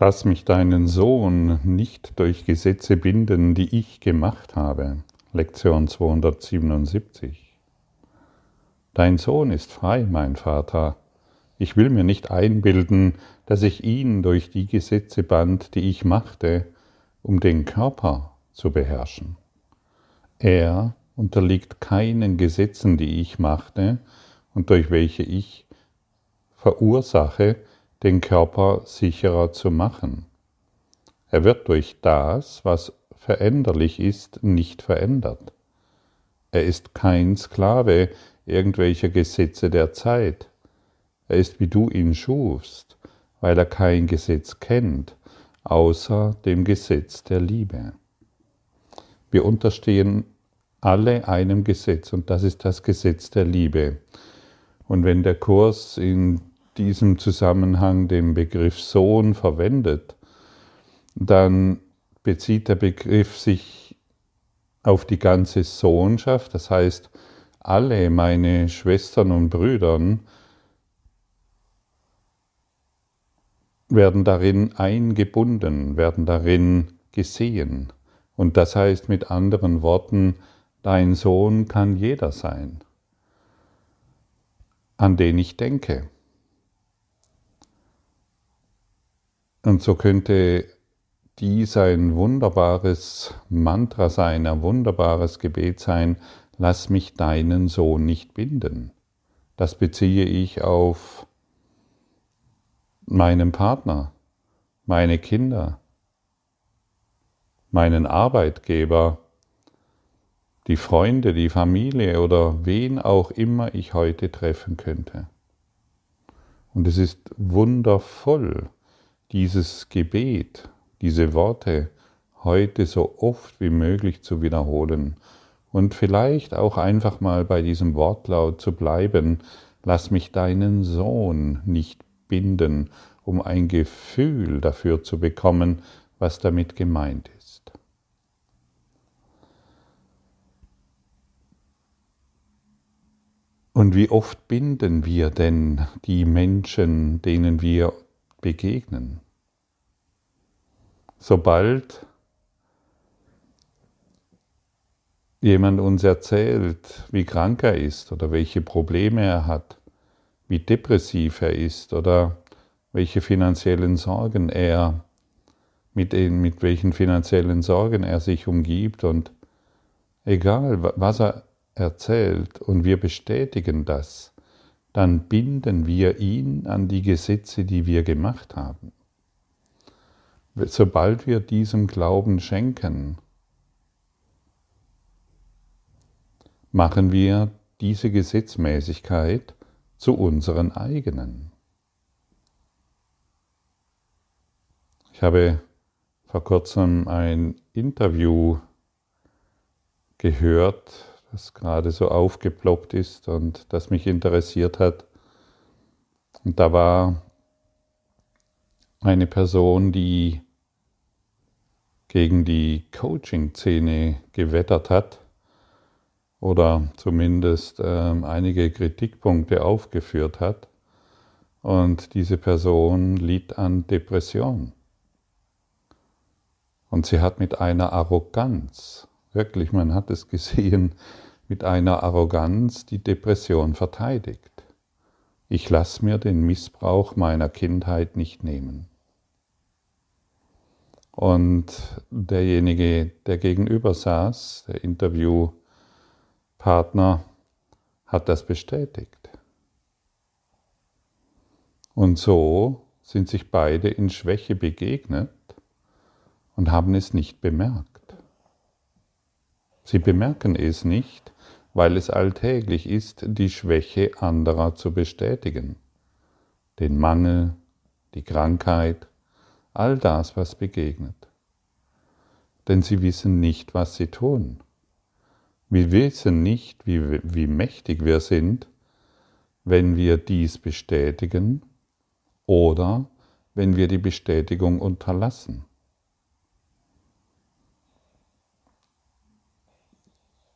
Lass mich deinen Sohn nicht durch Gesetze binden, die ich gemacht habe. Lektion 277. Dein Sohn ist frei, mein Vater. Ich will mir nicht einbilden, dass ich ihn durch die Gesetze band, die ich machte, um den Körper zu beherrschen. Er unterliegt keinen Gesetzen, die ich machte und durch welche ich verursache, den Körper sicherer zu machen. Er wird durch das, was veränderlich ist, nicht verändert. Er ist kein Sklave irgendwelcher Gesetze der Zeit. Er ist wie du ihn schufst, weil er kein Gesetz kennt, außer dem Gesetz der Liebe. Wir unterstehen alle einem Gesetz und das ist das Gesetz der Liebe. Und wenn der Kurs in diesem Zusammenhang den Begriff Sohn verwendet, dann bezieht der Begriff sich auf die ganze Sohnschaft, das heißt, alle meine Schwestern und Brüdern werden darin eingebunden, werden darin gesehen. Und das heißt mit anderen Worten, dein Sohn kann jeder sein, an den ich denke. Und so könnte dies ein wunderbares Mantra sein, ein wunderbares Gebet sein, lass mich deinen Sohn nicht binden. Das beziehe ich auf meinen Partner, meine Kinder, meinen Arbeitgeber, die Freunde, die Familie oder wen auch immer ich heute treffen könnte. Und es ist wundervoll, dieses Gebet, diese Worte heute so oft wie möglich zu wiederholen und vielleicht auch einfach mal bei diesem Wortlaut zu bleiben, lass mich deinen Sohn nicht binden, um ein Gefühl dafür zu bekommen, was damit gemeint ist. Und wie oft binden wir denn die Menschen, denen wir begegnen? sobald jemand uns erzählt, wie krank er ist oder welche Probleme er hat, wie depressiv er ist oder welche finanziellen Sorgen er mit, den, mit welchen finanziellen Sorgen er sich umgibt und egal was er erzählt und wir bestätigen das, dann binden wir ihn an die Gesetze, die wir gemacht haben. Sobald wir diesem Glauben schenken, machen wir diese Gesetzmäßigkeit zu unseren eigenen. Ich habe vor kurzem ein Interview gehört, das gerade so aufgeploppt ist und das mich interessiert hat. Und da war eine Person, die gegen die Coaching-Szene gewettert hat oder zumindest ähm, einige Kritikpunkte aufgeführt hat. Und diese Person litt an Depression. Und sie hat mit einer Arroganz, wirklich, man hat es gesehen, mit einer Arroganz die Depression verteidigt. Ich lasse mir den Missbrauch meiner Kindheit nicht nehmen. Und derjenige, der gegenüber saß, der Interviewpartner, hat das bestätigt. Und so sind sich beide in Schwäche begegnet und haben es nicht bemerkt. Sie bemerken es nicht, weil es alltäglich ist, die Schwäche anderer zu bestätigen. Den Mangel, die Krankheit, all das, was begegnet. Denn sie wissen nicht, was sie tun. Wir wissen nicht, wie, wie mächtig wir sind, wenn wir dies bestätigen oder wenn wir die Bestätigung unterlassen.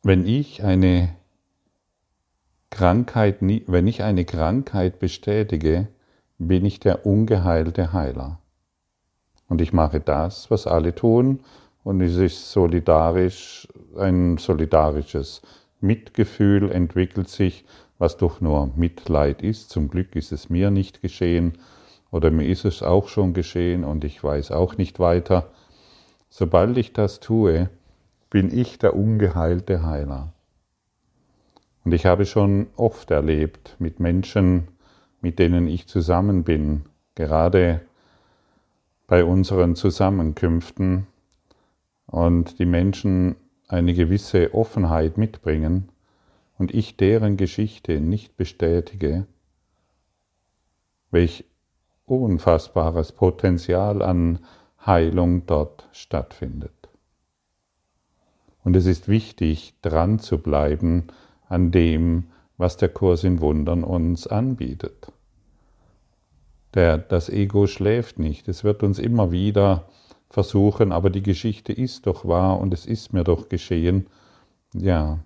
Wenn ich eine Krankheit, wenn ich eine Krankheit bestätige, bin ich der ungeheilte Heiler. Und ich mache das, was alle tun, und es ist solidarisch, ein solidarisches Mitgefühl entwickelt sich, was doch nur Mitleid ist. Zum Glück ist es mir nicht geschehen oder mir ist es auch schon geschehen und ich weiß auch nicht weiter. Sobald ich das tue, bin ich der ungeheilte Heiler. Und ich habe schon oft erlebt mit Menschen, mit denen ich zusammen bin, gerade bei unseren Zusammenkünften und die Menschen eine gewisse Offenheit mitbringen und ich deren Geschichte nicht bestätige, welch unfassbares Potenzial an Heilung dort stattfindet. Und es ist wichtig, dran zu bleiben an dem, was der Kurs in Wundern uns anbietet. Der, das Ego schläft nicht, es wird uns immer wieder versuchen, aber die Geschichte ist doch wahr und es ist mir doch geschehen. Ja,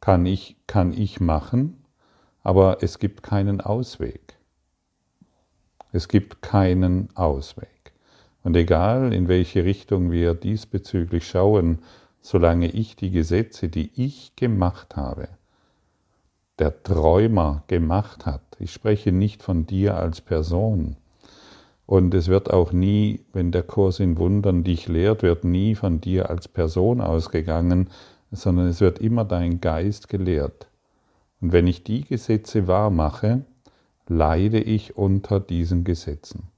kann ich, kann ich machen, aber es gibt keinen Ausweg. Es gibt keinen Ausweg. Und egal, in welche Richtung wir diesbezüglich schauen, solange ich die Gesetze, die ich gemacht habe, der Träumer gemacht hat, ich spreche nicht von dir als Person, und es wird auch nie, wenn der Kurs in Wundern dich lehrt, wird nie von dir als Person ausgegangen, sondern es wird immer dein Geist gelehrt. Und wenn ich die Gesetze wahr mache, leide ich unter diesen Gesetzen.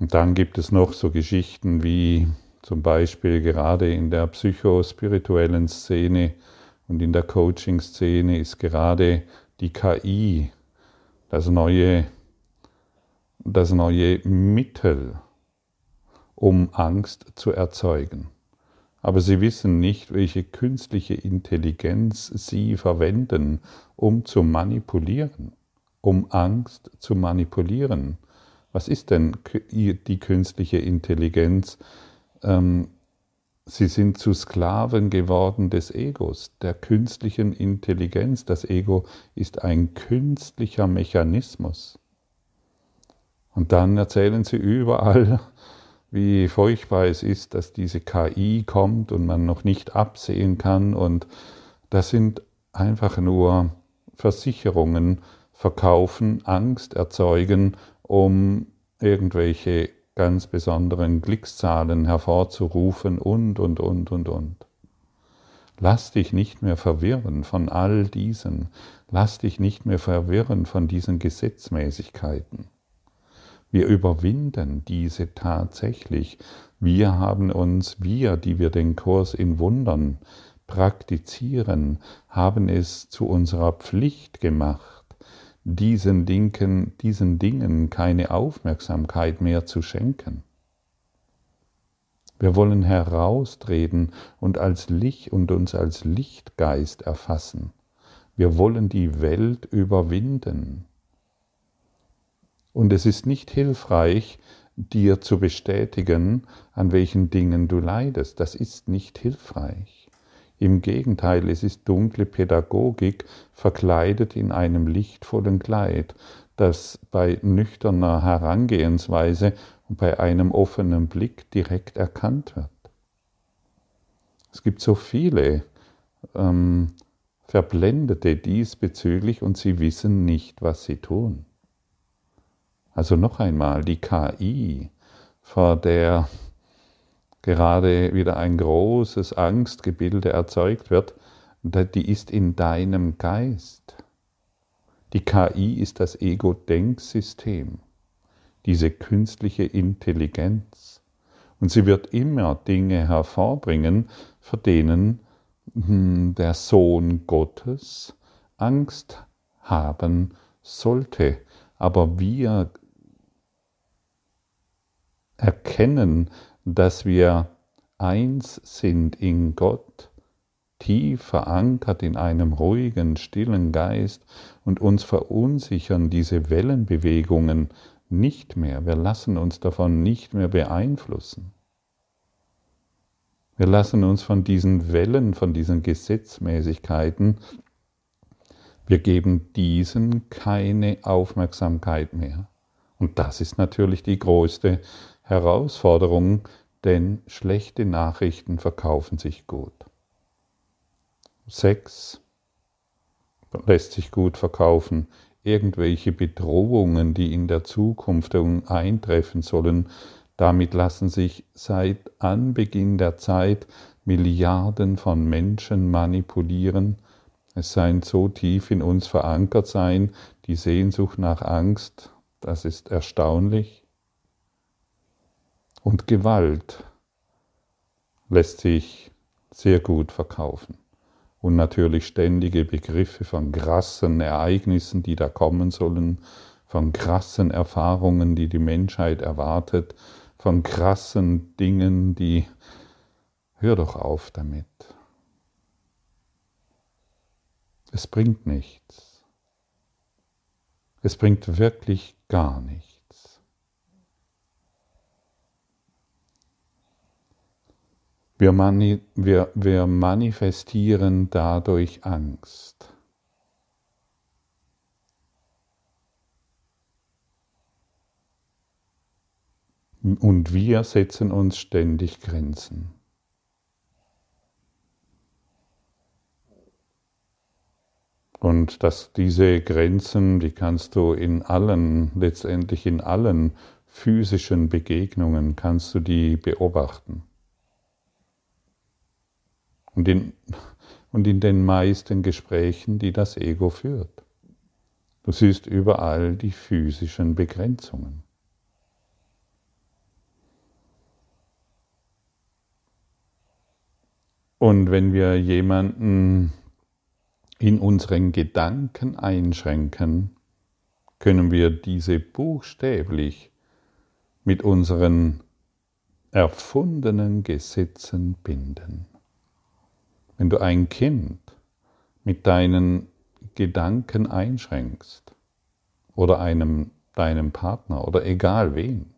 Und dann gibt es noch so Geschichten wie zum Beispiel gerade in der psychospirituellen Szene und in der Coaching-Szene ist gerade die KI das neue, das neue Mittel, um Angst zu erzeugen. Aber sie wissen nicht, welche künstliche Intelligenz sie verwenden, um zu manipulieren, um Angst zu manipulieren. Was ist denn die künstliche Intelligenz? Ähm, sie sind zu Sklaven geworden des Egos, der künstlichen Intelligenz. Das Ego ist ein künstlicher Mechanismus. Und dann erzählen sie überall, wie furchtbar es ist, dass diese KI kommt und man noch nicht absehen kann. Und das sind einfach nur Versicherungen, verkaufen, Angst erzeugen, um irgendwelche ganz besonderen Glückszahlen hervorzurufen und, und, und, und, und. Lass dich nicht mehr verwirren von all diesen. Lass dich nicht mehr verwirren von diesen Gesetzmäßigkeiten. Wir überwinden diese tatsächlich. Wir haben uns, wir, die wir den Kurs in Wundern praktizieren, haben es zu unserer Pflicht gemacht diesen, Dingen, diesen Dingen keine Aufmerksamkeit mehr zu schenken. Wir wollen heraustreten und, als Licht, und uns als Lichtgeist erfassen. Wir wollen die Welt überwinden. Und es ist nicht hilfreich, dir zu bestätigen, an welchen Dingen du leidest. Das ist nicht hilfreich. Im Gegenteil, es ist dunkle Pädagogik verkleidet in einem lichtvollen Kleid, das bei nüchterner Herangehensweise und bei einem offenen Blick direkt erkannt wird. Es gibt so viele ähm, Verblendete diesbezüglich und sie wissen nicht, was sie tun. Also noch einmal, die KI, vor der gerade wieder ein großes Angstgebilde erzeugt wird, die ist in deinem Geist. Die KI ist das Ego-Denksystem, diese künstliche Intelligenz. Und sie wird immer Dinge hervorbringen, vor denen hm, der Sohn Gottes Angst haben sollte. Aber wir erkennen, dass wir eins sind in Gott, tief verankert in einem ruhigen, stillen Geist und uns verunsichern diese Wellenbewegungen nicht mehr. Wir lassen uns davon nicht mehr beeinflussen. Wir lassen uns von diesen Wellen, von diesen Gesetzmäßigkeiten Wir geben diesen keine Aufmerksamkeit mehr. Und das ist natürlich die größte Herausforderung, denn schlechte Nachrichten verkaufen sich gut. Sex lässt sich gut verkaufen. Irgendwelche Bedrohungen, die in der Zukunft eintreffen sollen, damit lassen sich seit Anbeginn der Zeit Milliarden von Menschen manipulieren. Es seien so tief in uns verankert sein, die Sehnsucht nach Angst, das ist erstaunlich. Und Gewalt lässt sich sehr gut verkaufen. Und natürlich ständige Begriffe von krassen Ereignissen, die da kommen sollen, von krassen Erfahrungen, die die Menschheit erwartet, von krassen Dingen, die... Hör doch auf damit. Es bringt nichts. Es bringt wirklich gar nichts. Wir, mani wir, wir manifestieren dadurch Angst. Und wir setzen uns ständig Grenzen. Und dass diese Grenzen, die kannst du in allen, letztendlich in allen physischen Begegnungen, kannst du die beobachten. Und in, und in den meisten Gesprächen, die das Ego führt. Du siehst überall die physischen Begrenzungen. Und wenn wir jemanden in unseren Gedanken einschränken, können wir diese buchstäblich mit unseren erfundenen Gesetzen binden. Wenn du ein Kind mit deinen Gedanken einschränkst oder einem deinem Partner oder egal wen,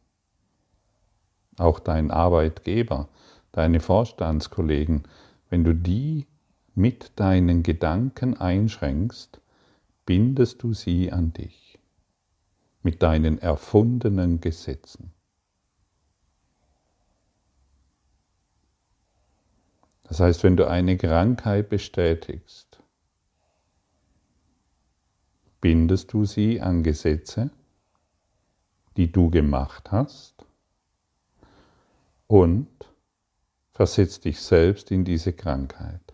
auch dein Arbeitgeber, deine Vorstandskollegen, wenn du die mit deinen Gedanken einschränkst, bindest du sie an dich mit deinen erfundenen Gesetzen. Das heißt, wenn du eine Krankheit bestätigst, bindest du sie an Gesetze, die du gemacht hast und versetzt dich selbst in diese Krankheit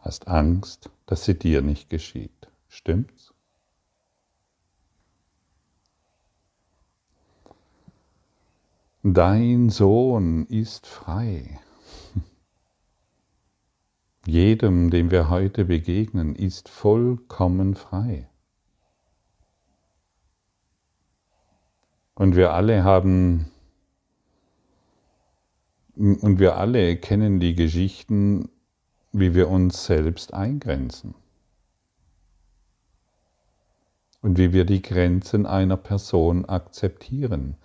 hast Angst, dass sie dir nicht geschieht. Stimmt's? Dein Sohn ist frei. Jedem, dem wir heute begegnen, ist vollkommen frei. Und wir alle haben, und wir alle kennen die Geschichten wie wir uns selbst eingrenzen und wie wir die Grenzen einer Person akzeptieren.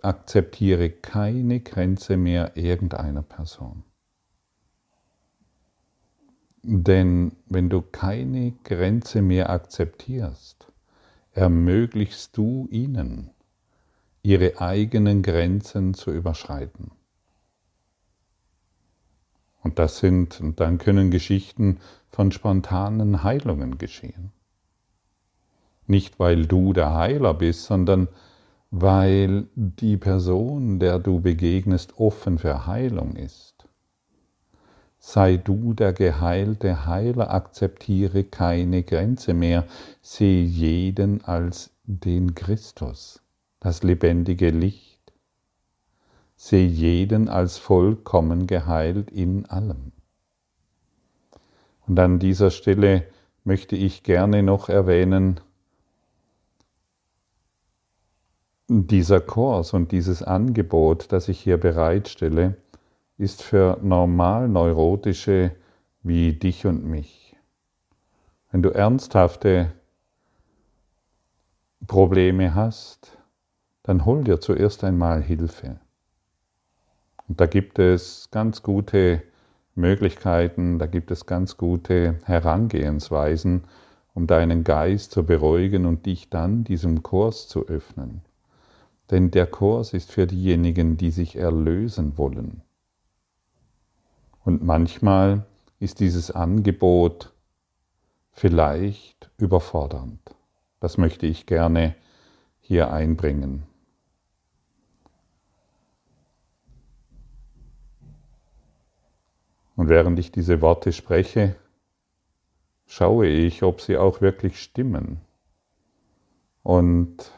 Akzeptiere keine Grenze mehr irgendeiner Person. Denn wenn du keine Grenze mehr akzeptierst, ermöglichst du ihnen, ihre eigenen Grenzen zu überschreiten. Und das sind, und dann können Geschichten von spontanen Heilungen geschehen. Nicht weil du der Heiler bist, sondern weil die Person, der du begegnest, offen für Heilung ist. Sei du der geheilte Heiler, akzeptiere keine Grenze mehr, sehe jeden als den Christus, das lebendige Licht sehe jeden als vollkommen geheilt in allem. Und an dieser Stelle möchte ich gerne noch erwähnen, dieser Kurs und dieses Angebot, das ich hier bereitstelle, ist für normal neurotische wie dich und mich. Wenn du ernsthafte Probleme hast, dann hol dir zuerst einmal Hilfe. Und da gibt es ganz gute Möglichkeiten, da gibt es ganz gute Herangehensweisen, um deinen Geist zu beruhigen und dich dann diesem Kurs zu öffnen. Denn der Kurs ist für diejenigen, die sich erlösen wollen. Und manchmal ist dieses Angebot vielleicht überfordernd. Das möchte ich gerne hier einbringen. Und während ich diese Worte spreche, schaue ich, ob sie auch wirklich stimmen. Und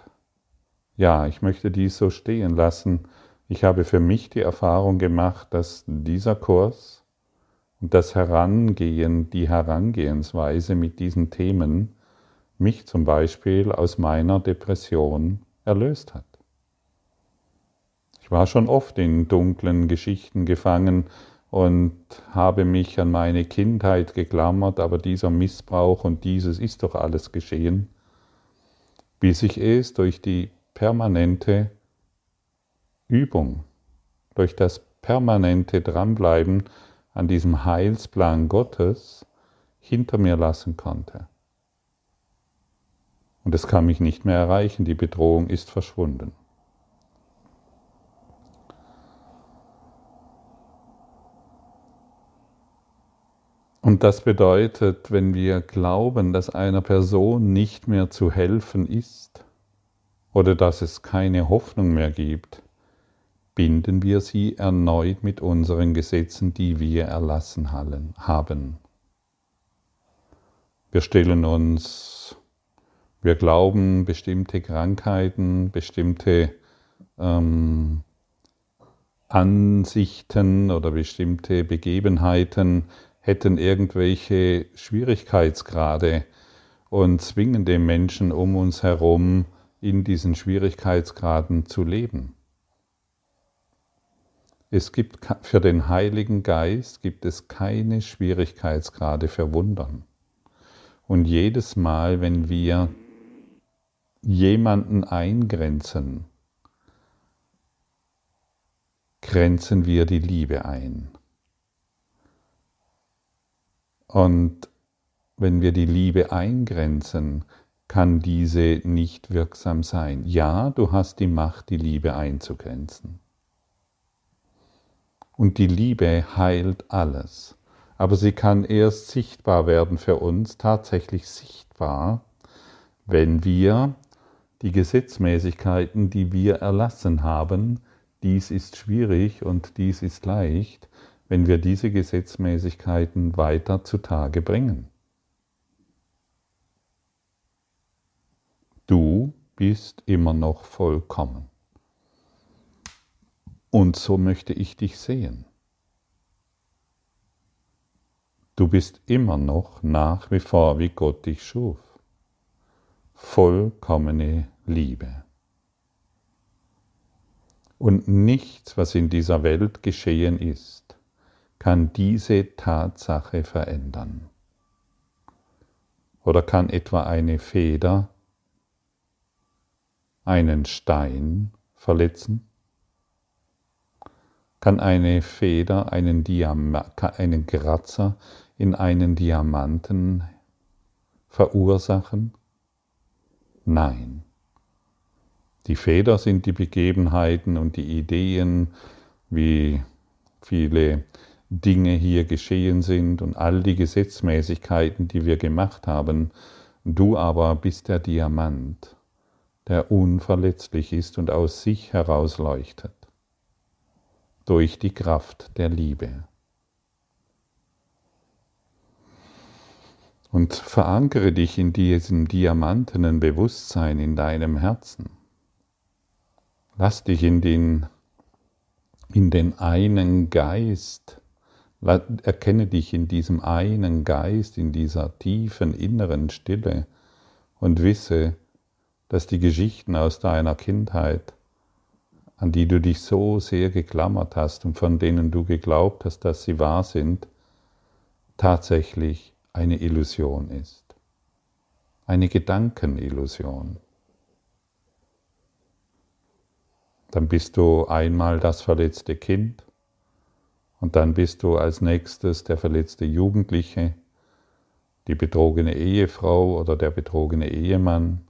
ja, ich möchte dies so stehen lassen. Ich habe für mich die Erfahrung gemacht, dass dieser Kurs und das Herangehen, die Herangehensweise mit diesen Themen mich zum Beispiel aus meiner Depression erlöst hat. Ich war schon oft in dunklen Geschichten gefangen, und habe mich an meine Kindheit geklammert, aber dieser Missbrauch und dieses ist doch alles geschehen, bis ich es durch die permanente Übung, durch das permanente Dranbleiben an diesem Heilsplan Gottes hinter mir lassen konnte. Und es kann mich nicht mehr erreichen, die Bedrohung ist verschwunden. Und das bedeutet, wenn wir glauben, dass einer Person nicht mehr zu helfen ist oder dass es keine Hoffnung mehr gibt, binden wir sie erneut mit unseren Gesetzen, die wir erlassen haben. Wir stellen uns, wir glauben, bestimmte Krankheiten, bestimmte ähm, Ansichten oder bestimmte Begebenheiten hätten irgendwelche Schwierigkeitsgrade und zwingen den Menschen um uns herum, in diesen Schwierigkeitsgraden zu leben. Es gibt für den Heiligen Geist gibt es keine Schwierigkeitsgrade für Wundern. Und jedes Mal, wenn wir jemanden eingrenzen, grenzen wir die Liebe ein. Und wenn wir die Liebe eingrenzen, kann diese nicht wirksam sein. Ja, du hast die Macht, die Liebe einzugrenzen. Und die Liebe heilt alles. Aber sie kann erst sichtbar werden für uns, tatsächlich sichtbar, wenn wir die Gesetzmäßigkeiten, die wir erlassen haben, dies ist schwierig und dies ist leicht, wenn wir diese Gesetzmäßigkeiten weiter zutage bringen. Du bist immer noch vollkommen. Und so möchte ich dich sehen. Du bist immer noch nach wie vor, wie Gott dich schuf. Vollkommene Liebe. Und nichts, was in dieser Welt geschehen ist, kann diese Tatsache verändern? Oder kann etwa eine Feder einen Stein verletzen? Kann eine Feder einen, Diam einen Kratzer in einen Diamanten verursachen? Nein. Die Feder sind die Begebenheiten und die Ideen, wie viele Dinge hier geschehen sind und all die Gesetzmäßigkeiten, die wir gemacht haben. Du aber bist der Diamant, der unverletzlich ist und aus sich heraus leuchtet, durch die Kraft der Liebe. Und verankere dich in diesem diamantenen Bewusstsein in deinem Herzen. Lass dich in den, in den einen Geist Erkenne dich in diesem einen Geist, in dieser tiefen inneren Stille und wisse, dass die Geschichten aus deiner Kindheit, an die du dich so sehr geklammert hast und von denen du geglaubt hast, dass sie wahr sind, tatsächlich eine Illusion ist. Eine Gedankenillusion. Dann bist du einmal das verletzte Kind Und dann bist du als nächstes der verletzte Jugendliche, die betrogene Ehefrau oder der betrogene Ehemann,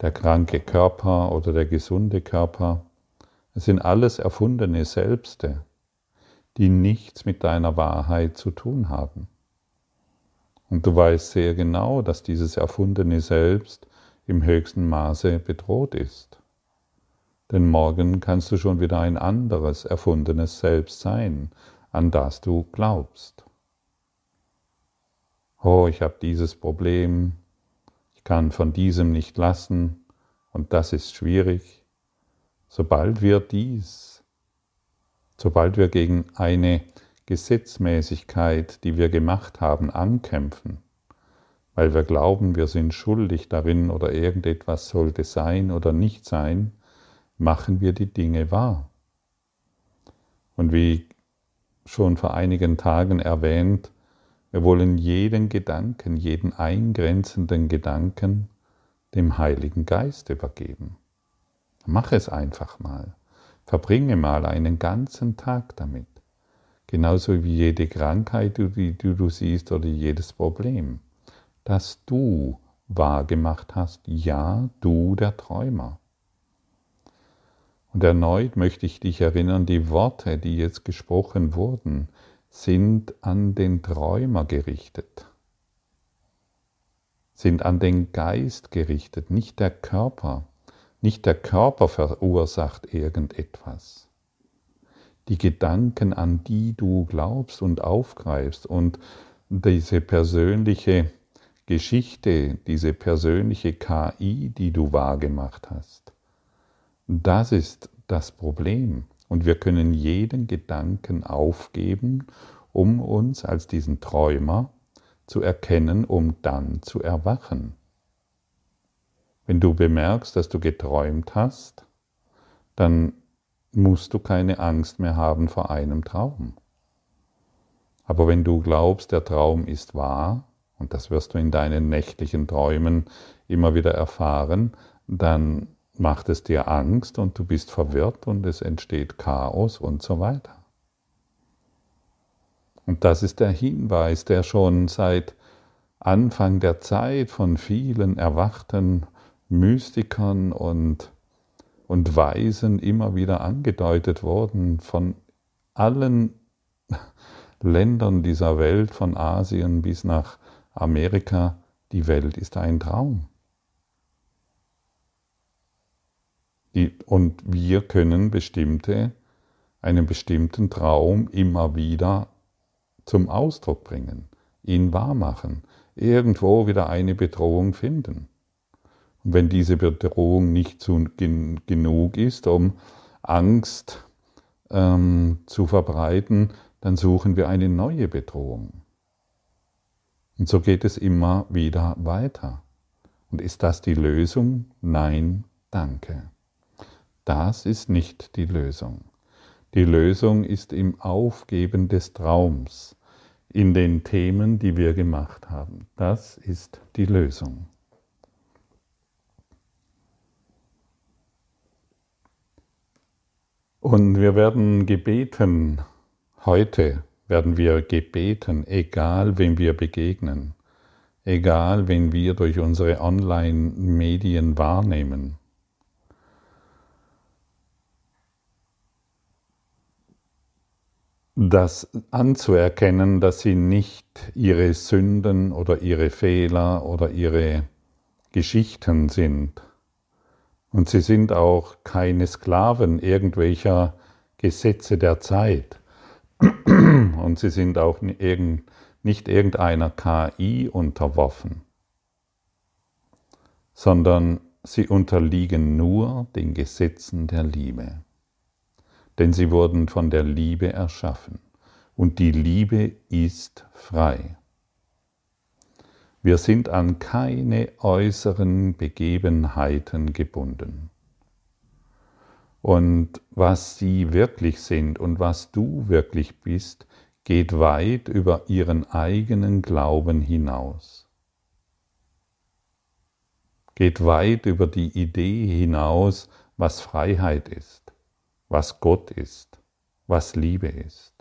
der kranke Körper oder der gesunde Körper. Es sind alles erfundene Selbste, die nichts mit deiner Wahrheit zu tun haben. Und du weißt sehr genau, dass dieses erfundene Selbst im höchsten Maße bedroht ist. Denn morgen kannst du schon wieder ein anderes erfundenes Selbst sein, an das du glaubst. Oh, ich habe dieses Problem, kann von diesem nicht lassen und das ist schwierig. Sobald wir dies, sobald wir gegen eine Gesetzmäßigkeit, die wir gemacht haben, ankämpfen, weil wir glauben, wir sind schuldig darin oder irgendetwas sollte sein oder nicht sein, machen wir die Dinge wahr. Und wie schon vor einigen Tagen erwähnt, wir wollen jeden Gedanken, jeden eingrenzenden Gedanken dem Heiligen Geist übergeben. Mach es einfach mal. Verbringe mal einen ganzen Tag damit. Genauso wie jede Krankheit, die du siehst, oder jedes Problem, das du wahrgemacht hast. Ja, du der Träumer. Und erneut möchte ich dich erinnern, die Worte, die jetzt gesprochen wurden, sind an den Träumer gerichtet, sind an den Geist gerichtet, nicht der Körper. Nicht der Körper verursacht irgendetwas. Die Gedanken, an die du glaubst und aufgreifst und diese persönliche Geschichte, diese persönliche KI, die du wahrgemacht hast, das ist das Problem. Und wir können jeden Gedanken aufgeben, um uns als diesen Träumer zu erkennen, um dann zu erwachen. Wenn du bemerkst, dass du geträumt hast, dann musst du keine Angst mehr haben vor einem Traum. Aber wenn du glaubst, der Traum ist wahr, und das wirst du in deinen nächtlichen Träumen immer wieder erfahren, dann macht es dir Angst und du bist verwirrt und es entsteht Chaos und so weiter. Und das ist der Hinweis, der schon seit Anfang der Zeit von vielen erwachten Mystikern und, und Weisen immer wieder angedeutet worden, von allen Ländern dieser Welt, von Asien bis nach Amerika, die Welt ist ein Traum. Die, und wir können bestimmte, einen bestimmten Traum immer wieder zum Ausdruck bringen, ihn wahrmachen, irgendwo wieder eine Bedrohung finden. Und wenn diese Bedrohung nicht zu, gen, genug ist, um Angst ähm, zu verbreiten, dann suchen wir eine neue Bedrohung. Und so geht es immer wieder weiter. Und ist das die Lösung? Nein, danke. Das ist nicht die Lösung. Die Lösung ist im Aufgeben des Traums, in den Themen, die wir gemacht haben. Das ist die Lösung. Und wir werden gebeten, heute werden wir gebeten, egal wem wir begegnen, egal wen wir durch unsere Online-Medien wahrnehmen. Das anzuerkennen, dass sie nicht ihre Sünden oder ihre Fehler oder ihre Geschichten sind. Und sie sind auch keine Sklaven irgendwelcher Gesetze der Zeit. Und sie sind auch nicht irgendeiner KI unterworfen, sondern sie unterliegen nur den Gesetzen der Liebe denn sie wurden von der Liebe erschaffen und die Liebe ist frei. Wir sind an keine äußeren Begebenheiten gebunden. Und was sie wirklich sind und was du wirklich bist, geht weit über ihren eigenen Glauben hinaus. Geht weit über die Idee hinaus, was Freiheit ist was Gott ist, was Liebe ist.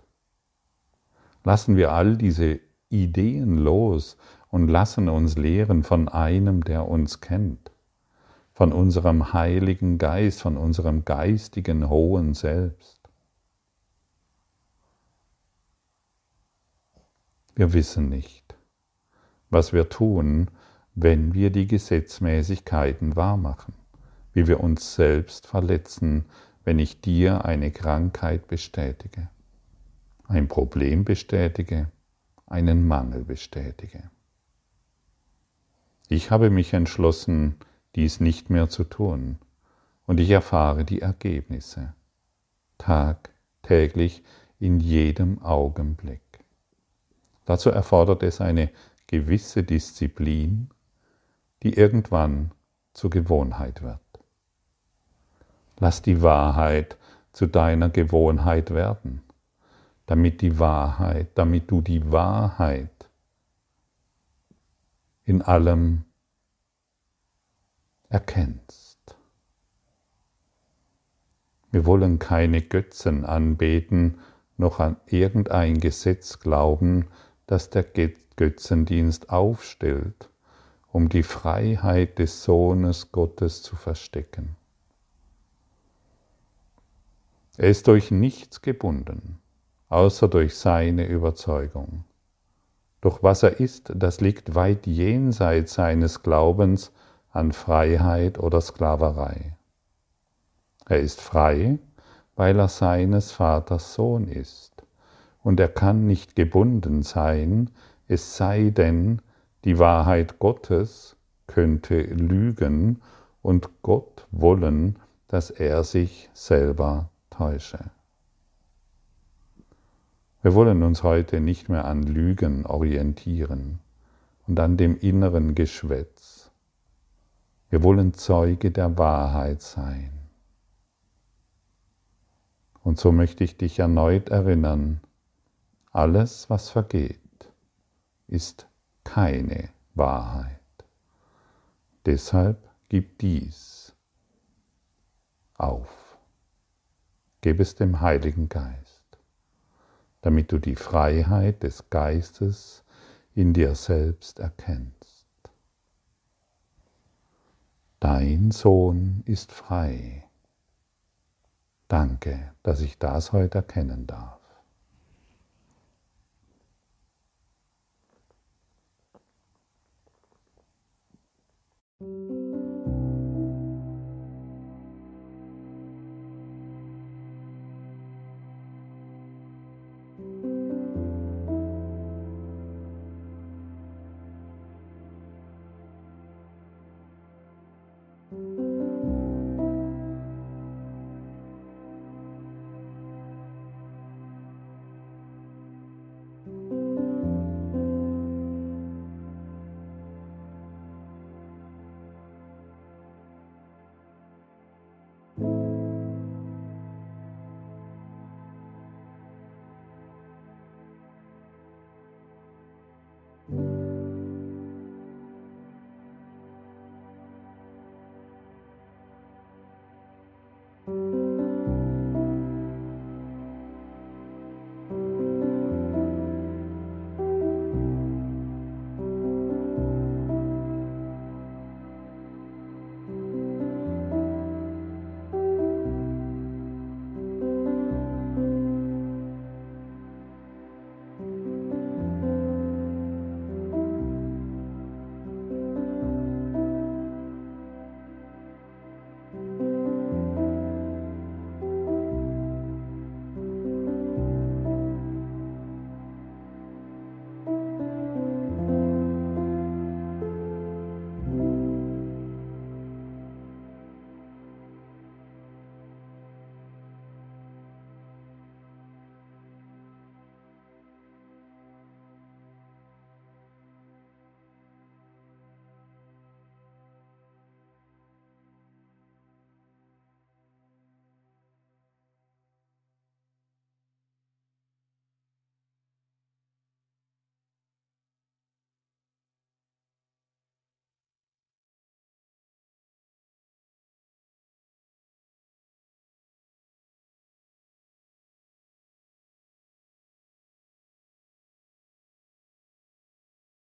Lassen wir all diese Ideen los und lassen uns lehren von einem, der uns kennt, von unserem heiligen Geist, von unserem geistigen hohen Selbst. Wir wissen nicht, was wir tun, wenn wir die Gesetzmäßigkeiten wahrmachen, wie wir uns selbst verletzen, wenn ich dir eine Krankheit bestätige, ein Problem bestätige, einen Mangel bestätige. Ich habe mich entschlossen, dies nicht mehr zu tun, und ich erfahre die Ergebnisse, Tag, täglich, in jedem Augenblick. Dazu erfordert es eine gewisse Disziplin, die irgendwann zur Gewohnheit wird. Lass die Wahrheit zu deiner Gewohnheit werden, damit die Wahrheit, damit du die Wahrheit in allem erkennst. Wir wollen keine Götzen anbeten, noch an irgendein Gesetz glauben, das der Götzendienst aufstellt, um die Freiheit des Sohnes Gottes zu verstecken. Er ist durch nichts gebunden, außer durch seine Überzeugung. Doch was er ist, das liegt weit jenseits seines Glaubens an Freiheit oder Sklaverei. Er ist frei, weil er seines Vaters Sohn ist, und er kann nicht gebunden sein, es sei denn, die Wahrheit Gottes könnte lügen und Gott wollen, dass er sich selber täusche. Wir wollen uns heute nicht mehr an Lügen orientieren und an dem inneren Geschwätz. Wir wollen Zeuge der Wahrheit sein. Und so möchte ich dich erneut erinnern, alles, was vergeht, ist keine Wahrheit. Deshalb gib dies auf gib es dem Heiligen Geist, damit du die Freiheit des Geistes in dir selbst erkennst. Dein Sohn ist frei. Danke, dass ich das heute erkennen darf.